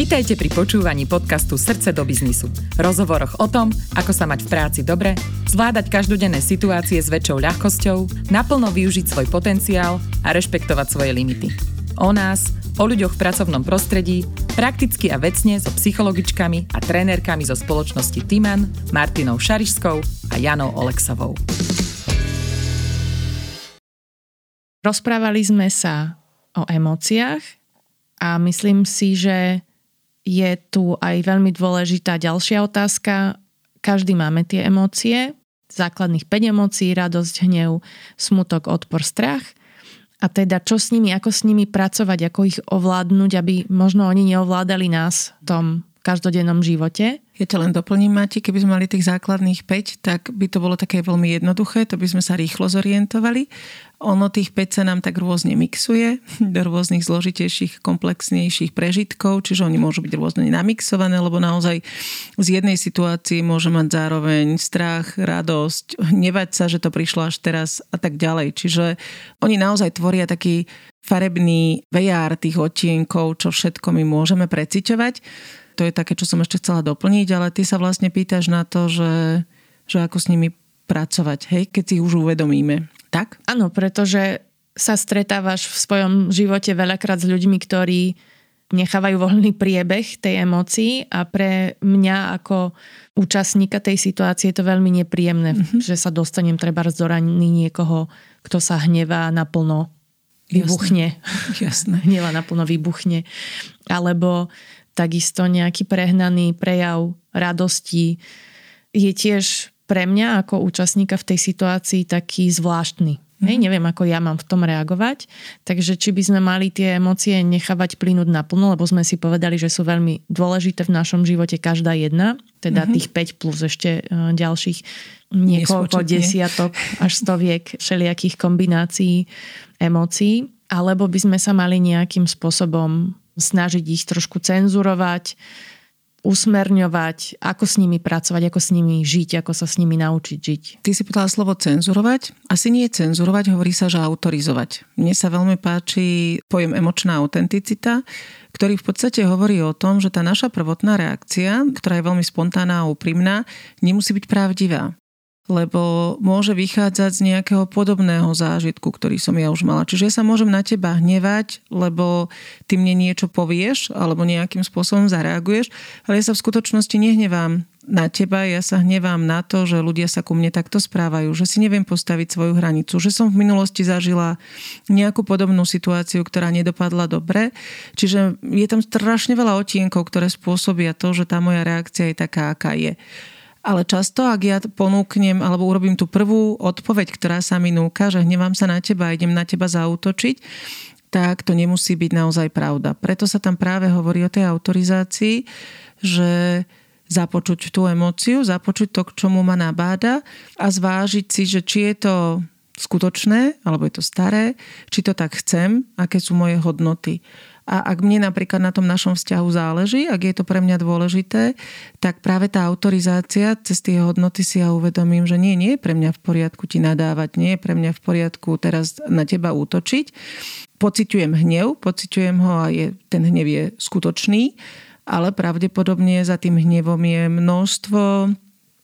Vitajte pri počúvaní podcastu Srdce do biznisu. Rozhovoroch o tom, ako sa mať v práci dobre, zvládať každodenné situácie s väčšou ľahkosťou, naplno využiť svoj potenciál a rešpektovať svoje limity. O nás, o ľuďoch v pracovnom prostredí, prakticky a vecne so psychologičkami a trénerkami zo spoločnosti Timan, Martinou Šarišskou a Janou Oleksovou. Rozprávali sme sa o emóciách a myslím si, že je tu aj veľmi dôležitá ďalšia otázka. Každý máme tie emócie, základných 5 emócií, radosť, hnev, smutok, odpor, strach. A teda čo s nimi, ako s nimi pracovať, ako ich ovládnuť, aby možno oni neovládali nás v tom každodennom živote. Ja ťa len doplním, Mati, keby sme mali tých základných 5, tak by to bolo také veľmi jednoduché, to by sme sa rýchlo zorientovali. Ono tých 5 sa nám tak rôzne mixuje do rôznych zložitejších, komplexnejších prežitkov, čiže oni môžu byť rôzne namixované, lebo naozaj z jednej situácii môže mať zároveň strach, radosť, hnevať sa, že to prišlo až teraz a tak ďalej. Čiže oni naozaj tvoria taký farebný VR tých odtienkov, čo všetko my môžeme preciťovať to je také, čo som ešte chcela doplniť, ale ty sa vlastne pýtaš na to, že, že ako s nimi pracovať, hej, keď si ich už uvedomíme. Tak? Áno, pretože sa stretávaš v svojom živote veľakrát s ľuďmi, ktorí nechávajú voľný priebeh tej emócii a pre mňa ako účastníka tej situácie je to veľmi nepríjemné, mm-hmm. že sa dostanem treba do niekoho, kto sa hnevá naplno vybuchne. Jasné. Hneva naplno vybuchne. Alebo takisto nejaký prehnaný prejav radosti je tiež pre mňa ako účastníka v tej situácii taký zvláštny. Mm-hmm. Hej, neviem, ako ja mám v tom reagovať. Takže či by sme mali tie emócie nechávať plynúť naplno, lebo sme si povedali, že sú veľmi dôležité v našom živote každá jedna, teda mm-hmm. tých 5 plus ešte uh, ďalších niekoľko desiatok až stoviek všelijakých kombinácií emócií. Alebo by sme sa mali nejakým spôsobom snažiť ich trošku cenzurovať, usmerňovať, ako s nimi pracovať, ako s nimi žiť, ako sa s nimi naučiť žiť. Ty si povedala slovo cenzurovať. Asi nie je cenzurovať, hovorí sa, že autorizovať. Mne sa veľmi páči pojem emočná autenticita, ktorý v podstate hovorí o tom, že tá naša prvotná reakcia, ktorá je veľmi spontánna a úprimná, nemusí byť pravdivá lebo môže vychádzať z nejakého podobného zážitku, ktorý som ja už mala. Čiže ja sa môžem na teba hnevať, lebo ty mne niečo povieš alebo nejakým spôsobom zareaguješ, ale ja sa v skutočnosti nehnevám na teba, ja sa hnevám na to, že ľudia sa ku mne takto správajú, že si neviem postaviť svoju hranicu, že som v minulosti zažila nejakú podobnú situáciu, ktorá nedopadla dobre. Čiže je tam strašne veľa otienkov, ktoré spôsobia to, že tá moja reakcia je taká, aká je. Ale často, ak ja ponúknem alebo urobím tú prvú odpoveď, ktorá sa mi núka, že hnevám sa na teba a idem na teba zautočiť, tak to nemusí byť naozaj pravda. Preto sa tam práve hovorí o tej autorizácii, že započuť tú emóciu, započuť to, k čomu ma nabáda a zvážiť si, že či je to skutočné, alebo je to staré, či to tak chcem, aké sú moje hodnoty. A ak mne napríklad na tom našom vzťahu záleží, ak je to pre mňa dôležité, tak práve tá autorizácia cez tie hodnoty si ja uvedomím, že nie, nie je pre mňa v poriadku ti nadávať, nie je pre mňa v poriadku teraz na teba útočiť. Pociťujem hnev, pociťujem ho a je, ten hnev je skutočný, ale pravdepodobne za tým hnevom je množstvo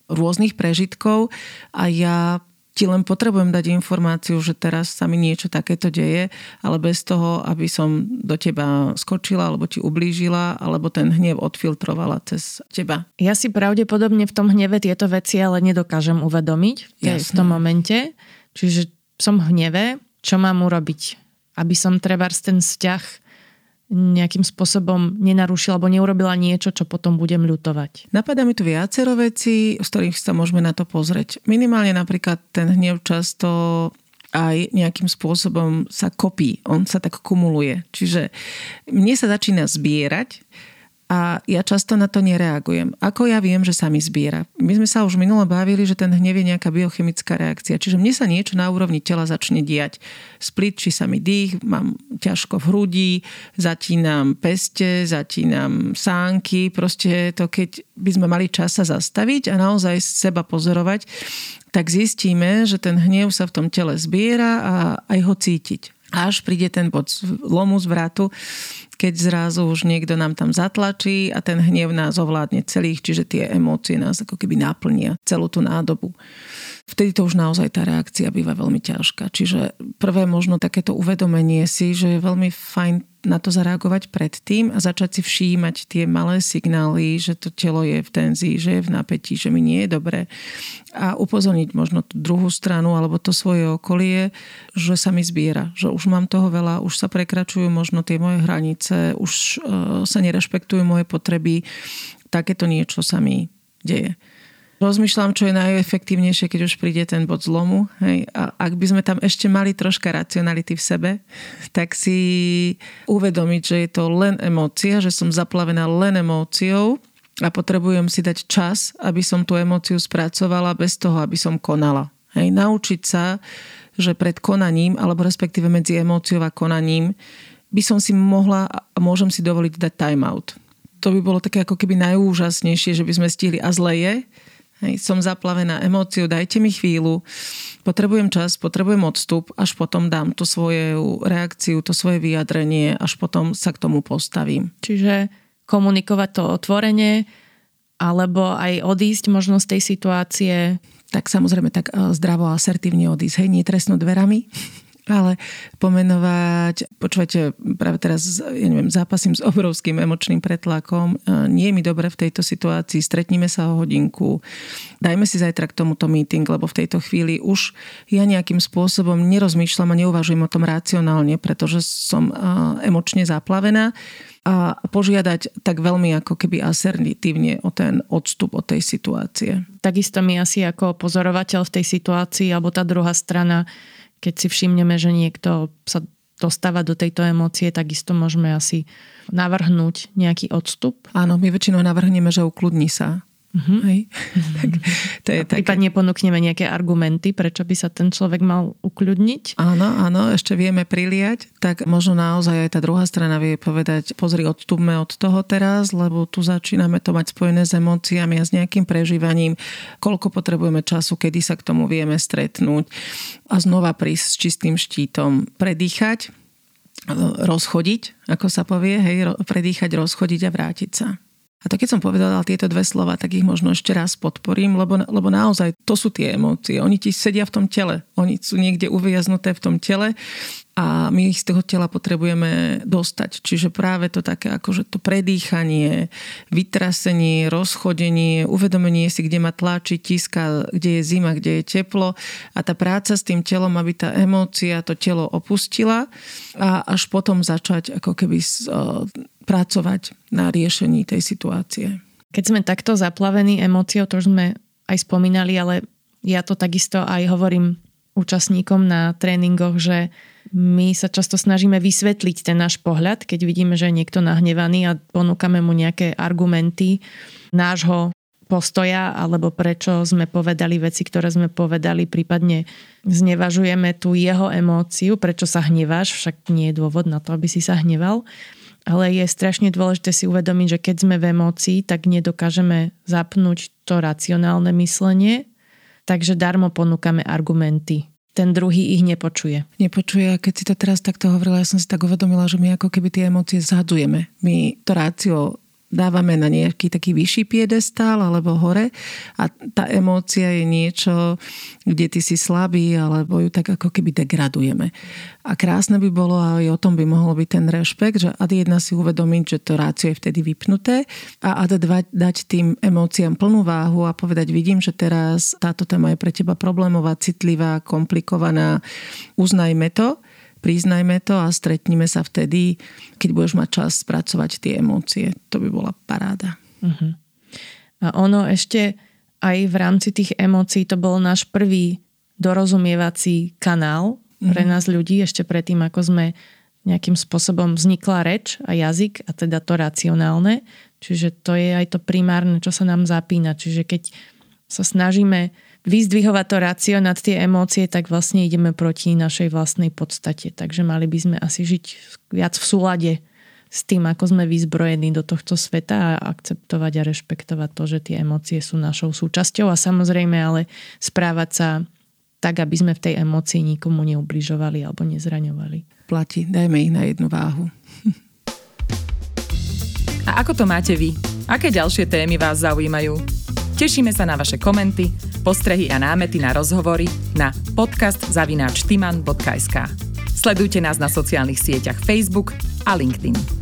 rôznych prežitkov a ja ti len potrebujem dať informáciu, že teraz sa mi niečo takéto deje, ale bez toho, aby som do teba skočila, alebo ti ublížila, alebo ten hnev odfiltrovala cez teba. Ja si pravdepodobne v tom hneve tieto veci ale nedokážem uvedomiť v tom momente. Čiže som v hneve, čo mám urobiť? Aby som treba ten vzťah nejakým spôsobom nenarušila alebo neurobila niečo, čo potom budem ľutovať. Napadá mi tu viacero vecí, z ktorých sa môžeme na to pozrieť. Minimálne napríklad ten hnev často aj nejakým spôsobom sa kopí, on sa tak kumuluje. Čiže mne sa začína zbierať a ja často na to nereagujem. Ako ja viem, že sa mi zbiera? My sme sa už minule bavili, že ten hnev je nejaká biochemická reakcia. Čiže mne sa niečo na úrovni tela začne diať. Splitčí sa mi dých, mám ťažko v hrudi, zatínam peste, zatínam sánky. Proste to, keď by sme mali čas sa zastaviť a naozaj seba pozorovať, tak zistíme, že ten hnev sa v tom tele zbiera a aj ho cítiť. Až príde ten bod lomu zvratu, keď zrazu už niekto nám tam zatlačí a ten hnev nás ovládne celých, čiže tie emócie nás ako keby naplnia celú tú nádobu vtedy to už naozaj tá reakcia býva veľmi ťažká. Čiže prvé možno takéto uvedomenie si, že je veľmi fajn na to zareagovať predtým a začať si všímať tie malé signály, že to telo je v tenzii, že je v napätí, že mi nie je dobre a upozorniť možno tú druhú stranu alebo to svoje okolie, že sa mi zbiera, že už mám toho veľa, už sa prekračujú možno tie moje hranice, už uh, sa nerešpektujú moje potreby, takéto niečo sa mi deje. Rozmýšľam, čo je najefektívnejšie, keď už príde ten bod zlomu. Hej. A ak by sme tam ešte mali troška racionality v sebe, tak si uvedomiť, že je to len emócia, že som zaplavená len emóciou a potrebujem si dať čas, aby som tú emóciu spracovala bez toho, aby som konala. Hej. Naučiť sa, že pred konaním, alebo respektíve medzi emóciou a konaním, by som si mohla a môžem si dovoliť dať time out. To by bolo také ako keby najúžasnejšie, že by sme stihli a zle je, Hej, som zaplavená emóciou, dajte mi chvíľu, potrebujem čas, potrebujem odstup, až potom dám tú svoju reakciu, to svoje vyjadrenie, až potom sa k tomu postavím. Čiže komunikovať to otvorene, alebo aj odísť možno z tej situácie? Tak samozrejme, tak eh, zdravo a asertívne odísť. Hej, nie trestnú dverami, ale pomenovať, počúvajte, práve teraz, ja neviem, zápasím s obrovským emočným pretlakom, nie je mi dobre v tejto situácii, stretníme sa o hodinku, dajme si zajtra k tomuto meeting, lebo v tejto chvíli už ja nejakým spôsobom nerozmýšľam a neuvažujem o tom racionálne, pretože som emočne zaplavená a požiadať tak veľmi ako keby asertívne o ten odstup od tej situácie. Takisto my asi ako pozorovateľ v tej situácii alebo tá druhá strana keď si všimneme, že niekto sa dostáva do tejto emócie, takisto môžeme asi navrhnúť nejaký odstup. Áno, my väčšinou navrhneme, že ukludni sa. Uh-huh. Hej. tak, to je tak. Prípadne ponúkneme nejaké argumenty, prečo by sa ten človek mal ukľudniť. Áno, áno, ešte vieme priliať, tak možno naozaj aj tá druhá strana vie povedať, pozri, odstupme od toho teraz, lebo tu začíname to mať spojené s emóciami a s nejakým prežívaním, koľko potrebujeme času, kedy sa k tomu vieme stretnúť a znova prísť s čistým štítom, predýchať, rozchodiť, ako sa povie, hej, predýchať, rozchodiť a vrátiť sa. A to keď som povedala tieto dve slova, tak ich možno ešte raz podporím, lebo, lebo naozaj to sú tie emócie. Oni ti sedia v tom tele. Oni sú niekde uviaznuté v tom tele a my ich z toho tela potrebujeme dostať. Čiže práve to také akože to predýchanie, vytrasenie, rozchodenie, uvedomenie si, kde ma tlačí, tiska, kde je zima, kde je teplo a tá práca s tým telom, aby tá emócia to telo opustila a až potom začať ako keby pracovať na riešení tej situácie. Keď sme takto zaplavení emóciou, to už sme aj spomínali, ale ja to takisto aj hovorím účastníkom na tréningoch, že my sa často snažíme vysvetliť ten náš pohľad, keď vidíme, že je niekto nahnevaný a ponúkame mu nejaké argumenty nášho postoja alebo prečo sme povedali veci, ktoré sme povedali, prípadne znevažujeme tú jeho emóciu, prečo sa hneváš, však nie je dôvod na to, aby si sa hneval ale je strašne dôležité si uvedomiť, že keď sme v emócii, tak nedokážeme zapnúť to racionálne myslenie, takže darmo ponúkame argumenty. Ten druhý ich nepočuje. Nepočuje a keď si to teraz takto hovorila, ja som si tak uvedomila, že my ako keby tie emócie zhadzujeme. My to rácio dávame na nejaký taký vyšší piedestál alebo hore a tá emócia je niečo, kde ty si slabý alebo ju tak ako keby degradujeme. A krásne by bolo, aj o tom by mohol byť ten rešpekt, že ad jedna si uvedomiť, že to rácio je vtedy vypnuté a ad dva dať tým emóciám plnú váhu a povedať, vidím, že teraz táto téma je pre teba problémová, citlivá, komplikovaná, uznajme to priznajme to a stretnime sa vtedy, keď budeš mať čas spracovať tie emócie. To by bola paráda. Uh-huh. A ono ešte aj v rámci tých emócií to bol náš prvý dorozumievací kanál pre uh-huh. nás ľudí, ešte predtým, ako sme nejakým spôsobom vznikla reč a jazyk a teda to racionálne. Čiže to je aj to primárne, čo sa nám zapína. Čiže keď sa snažíme vyzdvihovať to rácio nad tie emócie, tak vlastne ideme proti našej vlastnej podstate. Takže mali by sme asi žiť viac v súlade s tým, ako sme vyzbrojení do tohto sveta a akceptovať a rešpektovať to, že tie emócie sú našou súčasťou a samozrejme ale správať sa tak, aby sme v tej emócii nikomu neubližovali alebo nezraňovali. Platí, dajme ich na jednu váhu. A ako to máte vy? Aké ďalšie témy vás zaujímajú? Tešíme sa na vaše komenty postrehy a námety na rozhovory na podcastzavináčtyman.sk. Sledujte nás na sociálnych sieťach Facebook a LinkedIn.